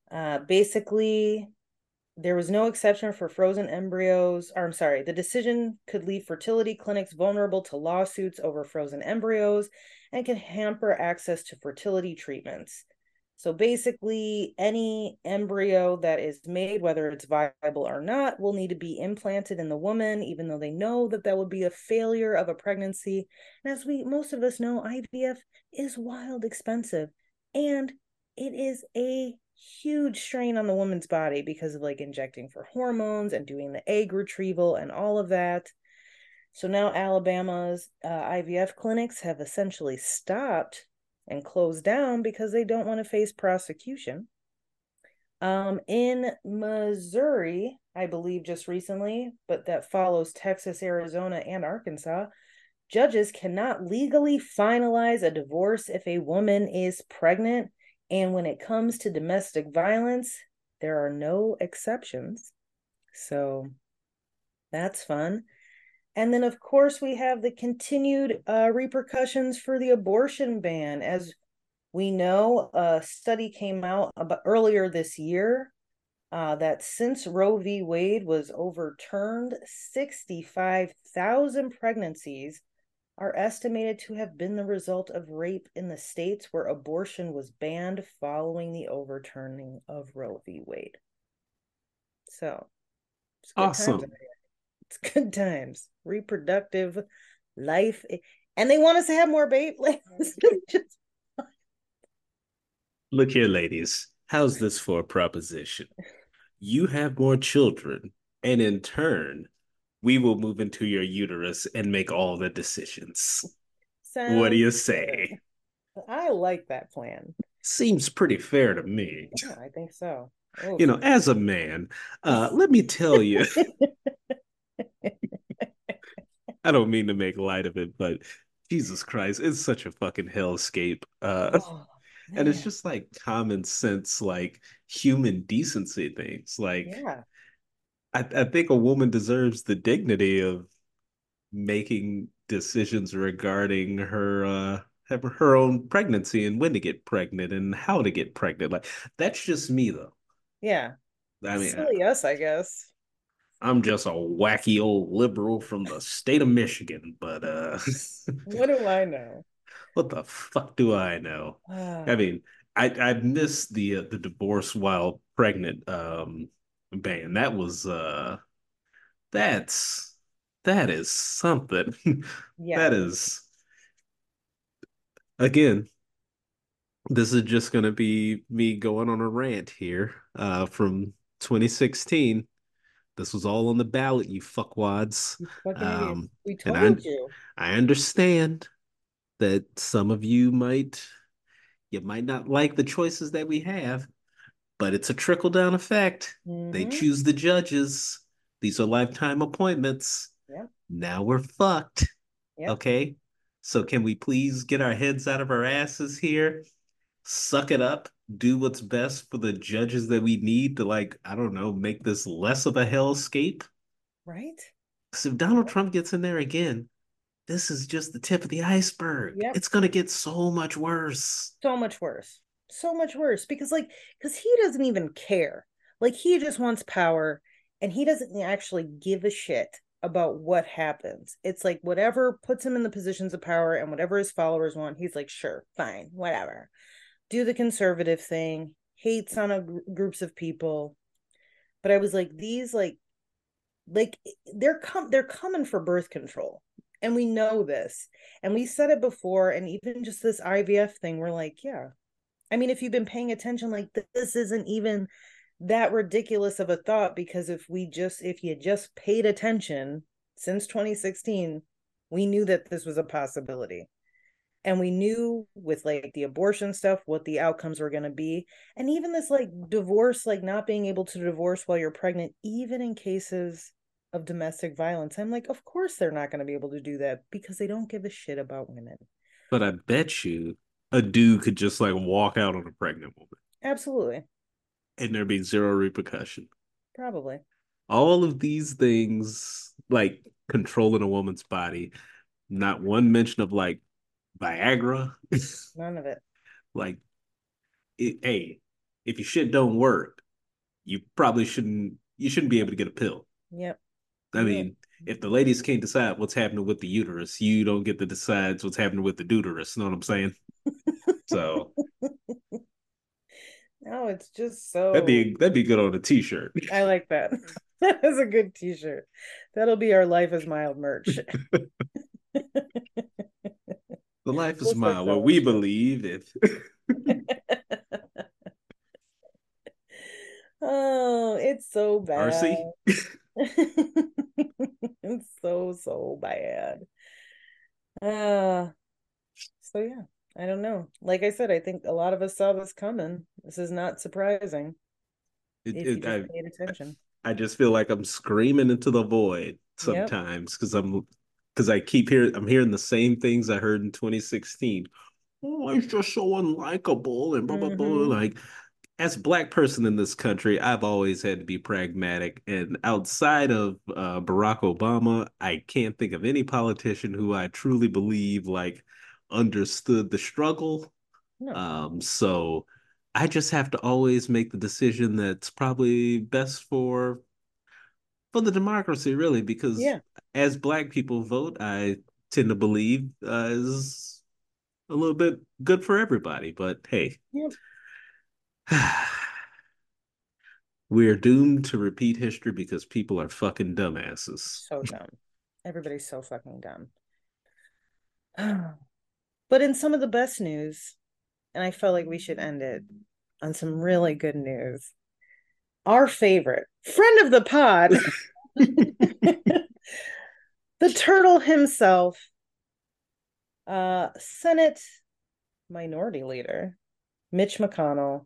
Uh, basically, there was no exception for frozen embryos. Or I'm sorry, the decision could leave fertility clinics vulnerable to lawsuits over frozen embryos and can hamper access to fertility treatments. So basically, any embryo that is made, whether it's viable or not, will need to be implanted in the woman, even though they know that that would be a failure of a pregnancy. And as we most of us know, IVF is wild expensive, and it is a huge strain on the woman's body because of like injecting for hormones and doing the egg retrieval and all of that. So now Alabama's uh, IVF clinics have essentially stopped and closed down because they don't want to face prosecution. Um, in Missouri, I believe just recently, but that follows Texas, Arizona, and Arkansas, judges cannot legally finalize a divorce if a woman is pregnant. And when it comes to domestic violence, there are no exceptions. So That's fun. And then, of course, we have the continued uh, repercussions for the abortion ban. As we know, a study came out about earlier this year uh, that since Roe v. Wade was overturned, 65,000 pregnancies are estimated to have been the result of rape in the states where abortion was banned following the overturning of Roe v. Wade. So, Awesome. It's <laughs> good times. Reproductive life, and they want us to have more babies. <laughs> Just Look here, ladies. How's this for a proposition? You have more children, and in turn, we will move into your uterus and make all the decisions. What do you say? good. I like that plan. Seems pretty fair to me. Yeah, I think so. Oh, You know, as a man, uh, let me tell you, <laughs> <laughs> I don't mean to make light of it, but Jesus Christ, it's such a fucking hellscape. Uh, oh, <laughs> and it's just like common sense, like human decency things. Like, yeah, I, I think a woman deserves the dignity of making decisions regarding her uh have her own pregnancy and when to get pregnant and how to get pregnant. Like that's just me though. yeah. I mean, Silly us, I guess. I'm just a wacky old liberal from the state of Michigan, but uh <laughs> What do I know? what the fuck do I know? Ah, I mean, I I missed the uh, the divorce while pregnant um ban. That was uh that's that is something. <laughs> yeah, That is again, this is just gonna be me going on a rant here uh from 2016. This was all on the ballot, you fuckwads. you. Um, We told I you. I understand that some of you might you might not like the choices that we have, but it's a trickle down effect. They Mhm. choose the judges. These are lifetime appointments. Yep. Now we're fucked. Yep. Okay. So can we please get our heads out of our asses here? Suck it up. Do what's best for the judges that we need to like, I don't know, make this less of a hellscape. Right? So if Donald Trump gets in there again, this is just the tip of the iceberg. Yep. It's gonna get so much worse. So much worse. So much worse because like because he doesn't even care. Like he just wants power and he doesn't actually give a shit about what happens. It's like whatever puts him in the positions of power and whatever his followers want, he's like, sure, fine, whatever. Do the conservative thing, hates on a gr- groups of people. But I was like, these like like they're com- they're coming for birth control. And we know this. And we said it before and even just this IVF thing, we're like, yeah. I mean, if you've been paying attention, like this isn't even that ridiculous of a thought because if we just if you just paid attention since 2016 we knew that this was a possibility and we knew with like the abortion stuff what the outcomes were going to be. And even this like divorce like not being able to divorce while you're pregnant even in cases of domestic violence i'm like of course they're not going to be able to do that because they don't give a shit about women. But I bet you a dude could just like walk out on a pregnant woman. Absolutely. And there'd be zero repercussion. probably. All of these things, like controlling a woman's body, not one mention of like Viagra. none of it <laughs> like, it, hey, if your shit don't work, you probably shouldn't. You shouldn't be able to get a pill. yep I Yeah. mean, if the ladies can't decide what's happening with the uterus, you don't get to decide what's happening with the deuterus. Know what I'm saying? <laughs> So no it's just so that'd be that'd be good on a t-shirt. I like that. <laughs> That is a good t-shirt. That'll be our life is mild merch. The life is We'll mine. What we believe it. <laughs> <laughs> oh, it's so bad. <laughs> It's so so bad. Uh so yeah, I don't know. Like I said, I think a lot of us saw this coming. This is not surprising It- if you it- I, paid attention. I just feel like I'm screaming into the void sometimes because I'm because I keep hearing I'm hearing the same things I heard in 2016. Oh, it's just so unlikable and blah blah blah. Mhm. Like as a black person in this country, I've always had to be pragmatic. And outside of uh, Barack Obama, I can't think of any politician who I truly believe like understood the struggle. No. Um, so I just have to always make the decision that's probably best for for the democracy, really, because Yeah. As black people vote, I tend to believe uh, is a little bit good for everybody. But hey, Yep. <sighs> we're doomed to repeat history because people are fucking dumbasses. So <laughs> dumb. Everybody's so fucking dumb. <sighs> but in some of the best news, and I felt like we should end it on some really good news. Our favorite friend of the pod, <laughs> <laughs> the turtle himself, uh, Senate Minority Leader Mitch McConnell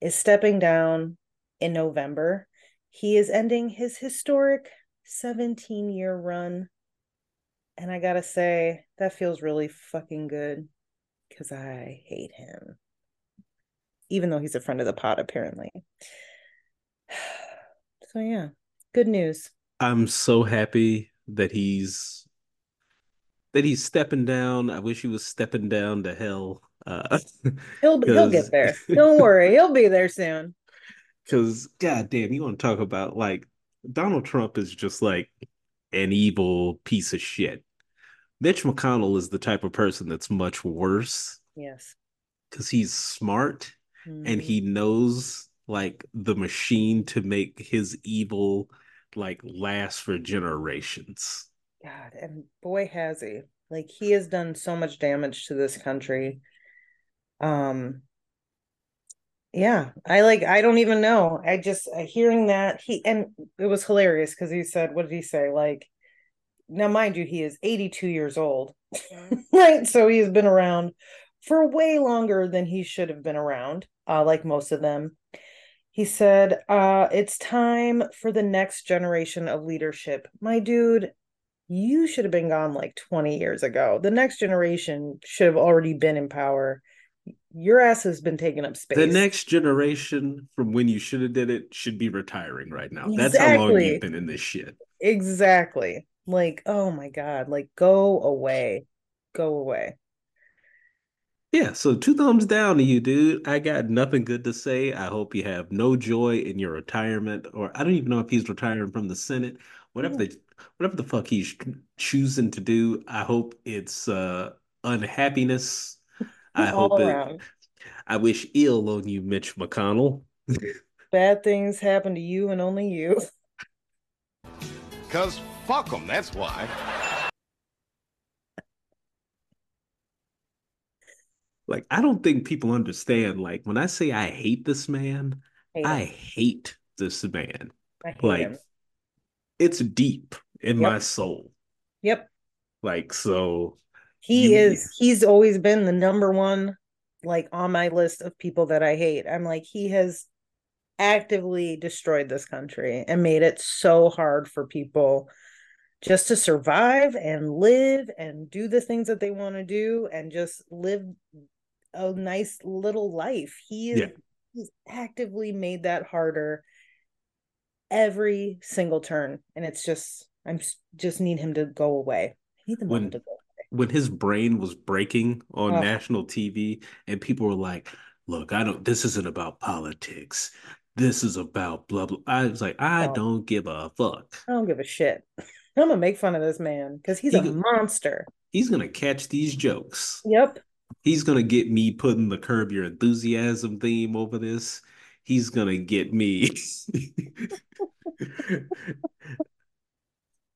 is stepping down in November. He is ending his historic 17 year run. And I gotta say, that feels really fucking good because I hate him. Even though he's a friend of the pod, apparently. <sighs> So, yeah, good news. I'm so happy that he's that he's stepping down. I wish he was stepping down to hell. Uh, <laughs> He'll, he'll get <laughs> there. Don't worry, he'll be there soon. Because, goddamn, you want to talk about like Donald Trump is just like an evil piece of shit. Mitch McConnell is the type of person that's much worse Yes. because he's smart and Mhm. he knows like the machine to make his evil like last for generations. God, and boy has he. Like he has done so much damage to this country. Um yeah, I like I don't even know. I just uh, hearing that he and it was hilarious because he said, what did he say? Like now mind you, he is 82 years old. <laughs> right? So he's been around for way longer than he should have been around, uh, like most of them. He said, uh, it's time for the next generation of leadership. My dude, you should have been gone like 20 years ago. The next generation should have already been in power. Your ass has been taking up space. The next generation from when you should have did it should be retiring right now. That's how long you've been in this shit. Exactly. Like, oh my God, like go away. Go away. Yeah, so two thumbs down to you, dude. I got nothing good to say. I hope you have no joy in your retirement, or I don't even know if he's retiring from the Senate. Whatever the whatever the fuck he's choosing to do, I hope it's uh unhappiness. <laughs> I All hope it. I wish ill on you, Mitch McConnell. <laughs> Bad things happen to you and only you. <laughs> Cause fuck them, that's why. Like, I don't think people understand. Like, when I say I hate this man, Hate I hate this man. Hate Like, him. it's deep in Yep. my soul. Yep. Like, so He is, he's always been the number one, like on my list of people that I hate. I'm like, he has actively destroyed this country and made it so hard for people just to survive and live and do the things that they want to do and just live a nice little life. He is Yeah. he's actively made that harder every single turn. And it's just I'm just need him to go away. I need the When- to go. away. when his brain was breaking on Oh. national TV and people were like, look, I don't this isn't about politics. This is about blah blah. I was like, I No. don't give a fuck. I don't give a shit. <laughs> I'm gonna make fun of this man because he's He a monster. He's gonna catch these jokes. Yep. He's gonna get me putting the curb your enthusiasm theme over this. He's gonna get me. <laughs>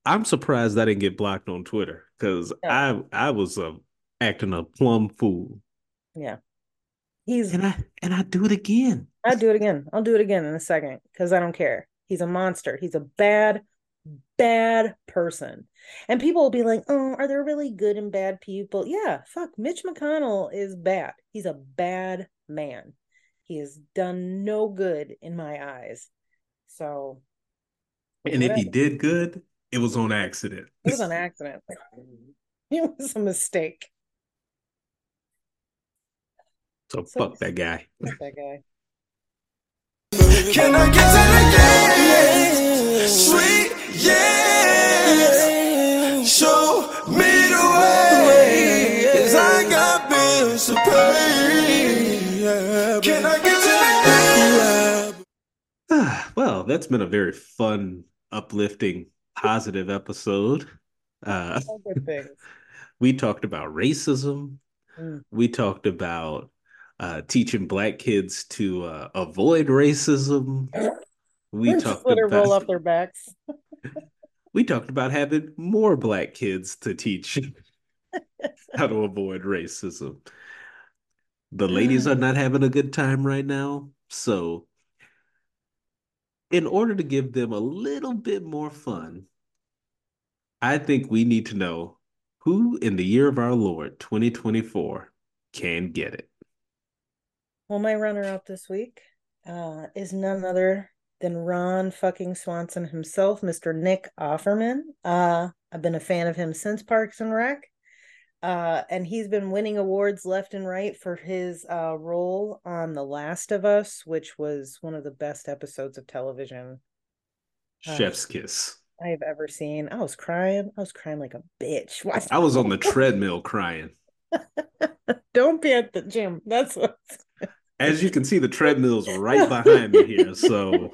I'm surprised I didn't get blocked on Twitter because I I was uh, acting a plum fool. Yeah. He's And I and I do it again. I'll do it again. I'll do it again in a second because I don't care. He's a monster. He's a bad, bad person. And people will be like, oh, are there really good and bad people? Yeah, fuck. Mitch McConnell is bad. He's a bad man. He has done no good in my eyes. So And if he did good, it was on accident. it was an accident. <laughs> it was a mistake. So So- fuck that guy. Fuck that guy. Can I get to the game? Sweet, yeah. Show me the way. Cause I got bills to pay. Can I get to? Ah, well, that's been a very fun, uplifting, positive episode. Uh, All good things. <laughs> we talked about racism. Mm. We talked about uh, teaching black kids to uh, avoid racism. We talked her roll about off their backs. <laughs> we talked about having more black kids to teach <laughs> how to avoid racism. The ladies are not having a good time right now, so in order to give them a little bit more fun, I think we need to know who in the year of our Lord 2024 can get it. Well, my runner-up this week uh, is none other than Ron fucking Swanson himself, Mr. Nick Offerman. Uh, I've been a fan of him since Parks and Rec. Uh, and he's been winning awards left and right for his uh, role on The Last of Us, which was one of the best episodes of television Oh. Chef's kiss. I have ever seen. I was crying. I was crying like a bitch. I was on the <laughs> treadmill crying. <laughs> Don't be at the gym. That's what. As you can see, the treadmill's right behind me here. So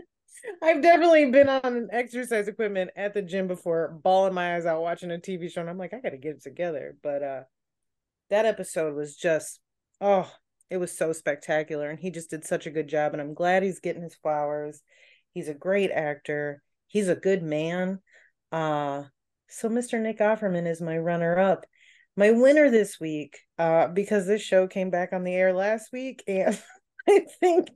<laughs> I've definitely been on exercise equipment at the gym before, bawling my eyes out watching a TV show, and I'm like, I gotta get it together. But uh that episode was just oh, it was so spectacular, and he just did such a good job, and I'm glad he's getting his flowers. He's a great actor. He's a good man. Uh so Mr. Nick Offerman is my runner up. My winner this week, uh, because this show came back on the air last week, and <laughs> I think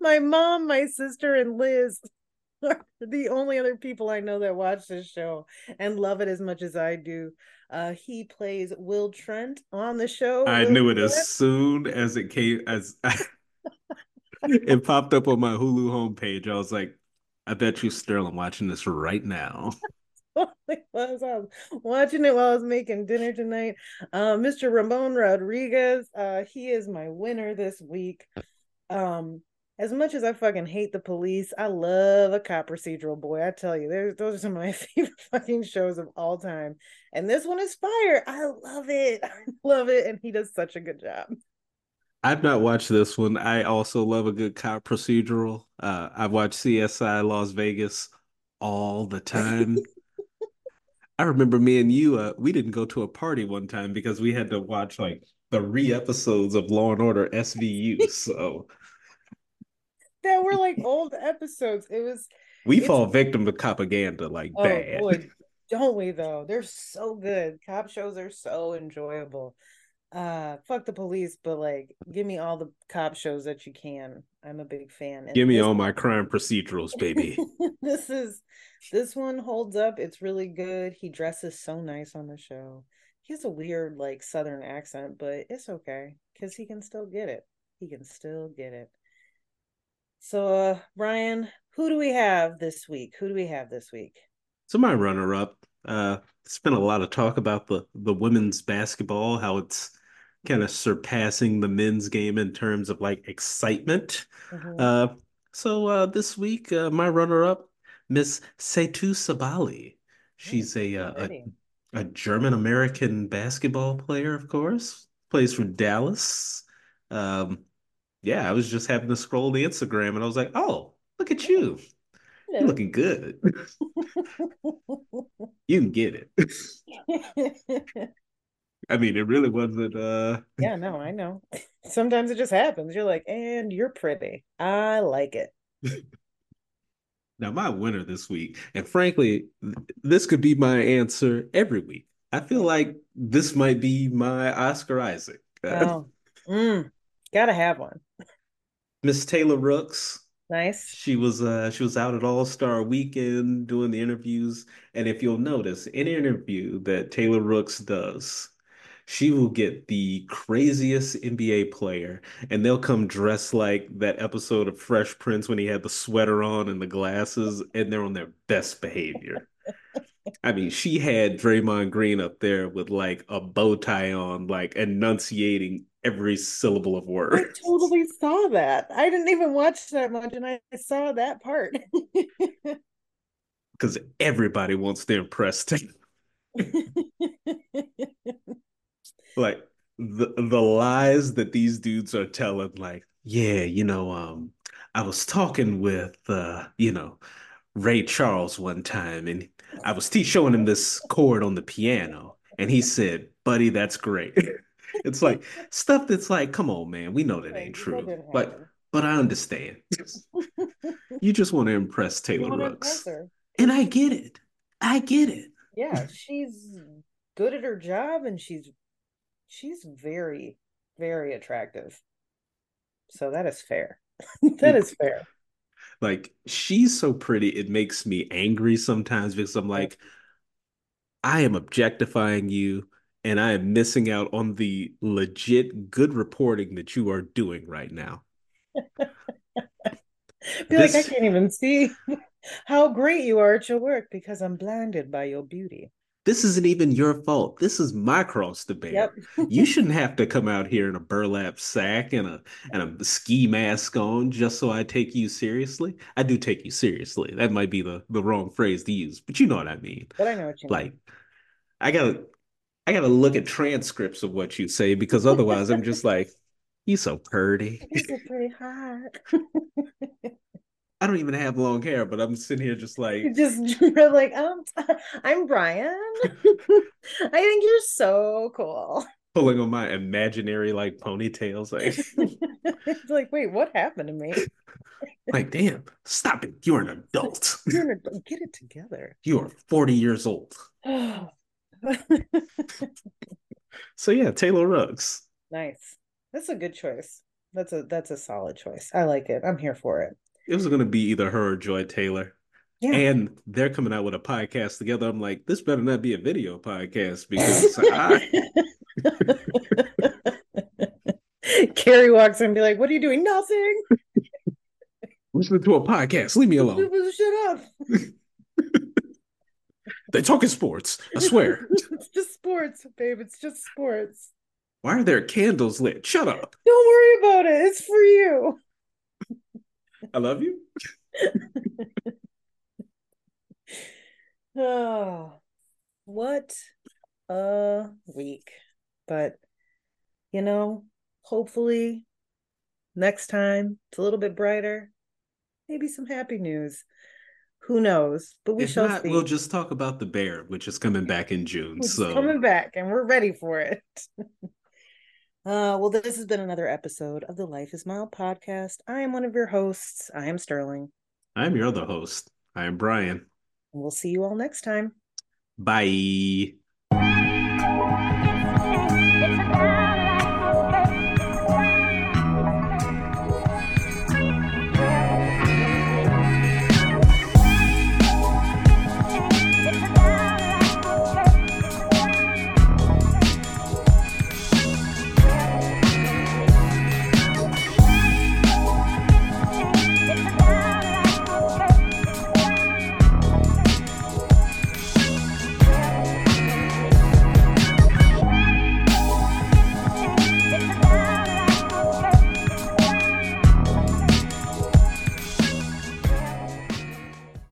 my mom, my sister, and Liz <laughs> are the only other people I know that watch this show and love it as much as I do. Uh, he plays Will Trent on the show. I Will knew it Trent. as soon as it came as <laughs> it popped up on my Hulu homepage. I was like, I bet you Sterling watching this right now. <laughs> totally was. I was watching it while I was making dinner tonight. Uh, Mr. Ramon Rodriguez, uh, he is my winner this week. Um, as much as I fucking hate the police, I love a cop procedural boy. I tell you, there's those are some of my <laughs> favorite fucking shows of all time. And this one is fire. I love it. <laughs> I love it. And he does such a good job. I've not watched this one. I also love a good cop procedural. Uh, I've watched CSI Las Vegas all the time. I remember me and you, uh, we didn't go to a party one time because we had to watch like the re episodes of Law and Order SVU. So That were like old episodes. It was we It's- fall victim to propaganda like Oh bad. boy, don't we though? They're so good. Cop shows are so enjoyable. Uh fuck the police, but like give me all the cop shows that you can. I'm a big fan. And Give me this- all my crime procedurals, baby. <laughs> this is this one holds up. It's really good. He dresses so nice on the show. He has a weird like southern accent, but it's okay because he can still get it. He can still get it. So uh Brian, who do we have this week? Who do we have this week? So my runner up, uh, it's been a lot of talk about the the women's basketball, how it's kind of surpassing the men's game in terms of like excitement. Mhm. Uh, so uh, this week, uh, my runner up, Miss Satou Sabally. She's a uh, a, a German American basketball player, of course, plays for Dallas. Um, yeah, I was just having to scroll the Instagram and I was like, oh, look at you. You're looking good. <laughs> You can get it. <laughs> I mean, it really wasn't uh <laughs> yeah, no, I know. <laughs> Sometimes it just happens. You're like, and you're pretty. I like it. now my winner this week. And frankly, th- this could be my answer every week. I feel like this might be my Oscar Isaac. Oh, <laughs> mm, gotta have one. Miss Taylor Rooks. Nice. She was uh she was out at All Star Weekend doing the interviews, and if you'll notice, any interview that Taylor Rooks does, she will get the craziest NBA player, and they'll come dressed like that episode of Fresh Prince when he had the sweater on and the glasses, and they're on their best behavior. I mean, she had Draymond Green up there with like a bow tie on, like enunciating every syllable of words. I totally saw that. I didn't even watch that much, and I saw that part. <laughs> Because everybody wants to impress Taylor. <laughs> like the the lies that these dudes are telling, like, yeah, you know, um, I was talking with uh, you know, Ray Charles one time, and I was t- showing him this chord on the piano, and he said, "Buddy, that's great." <laughs> it's like stuff that's like, come on, man, we know that ain't true, but but I understand. <laughs> you just want to impress Taylor Rooks, impress and I get it. I get it. Yeah, she's good at her job, and she's she's very, very attractive. So that is fair. <laughs> That is fair. Like she's so pretty, it makes me angry sometimes because I'm like, I am objectifying you and I am missing out on the legit good reporting that you are doing right now. <laughs> Be like, I can't even see <laughs> how great you are at your work because I'm blinded by your beauty. This isn't even your fault. This is my cross to bear. Yep. You <laughs> shouldn't have to come out here in a burlap sack and a and a ski mask on just so I take you seriously. I do take you seriously. That might be the the wrong phrase to use, but you know what I mean. But I know what you mean. Like, I gotta, I gotta look at transcripts of what you say because otherwise, I'm just like, you so <laughs> pretty. This is pretty hot. <laughs> I don't even have long hair, but I'm sitting here just like, <laughs> just <laughs> like, um, <laughs> I'm Brian. I think you're so cool. pulling on my imaginary like ponytails. Like, It's like, wait, what happened to me? like, damn, stop it. You're an adult. You're an adult. Get it together. You are 40 years old. <sighs> So yeah, Taylor Rooks. nice. That's a good choice. That's a that's a solid choice. I like it. I'm here for it. It was gonna be either her or Joy Taylor. Yeah. And they're coming out with a podcast together. I'm like, this better not be a video podcast <laughs> because I, Carrie walks in and be like, "What are you doing? Nothing. Listen to a podcast. Leave me alone. Shut up. <laughs> They talking sports. I swear. <laughs> it's just sports, babe. It's just sports. Why are there candles lit? Shut up. Don't worry about it. It's for you." I love you. Oh, <sighs> what a week. But, you know, hopefully next time it's a little bit brighter. Maybe some happy news. Who knows? But we If shall not, see. we'll just talk about the bear, which is coming back in June. It's So coming back and we're ready for it. <laughs> uh, well, this has been another episode of the Life is Mild podcast. I am one of your hosts. I am Sterling. I'm your other host. I am Brian. We'll see you all next time. Bye. It's a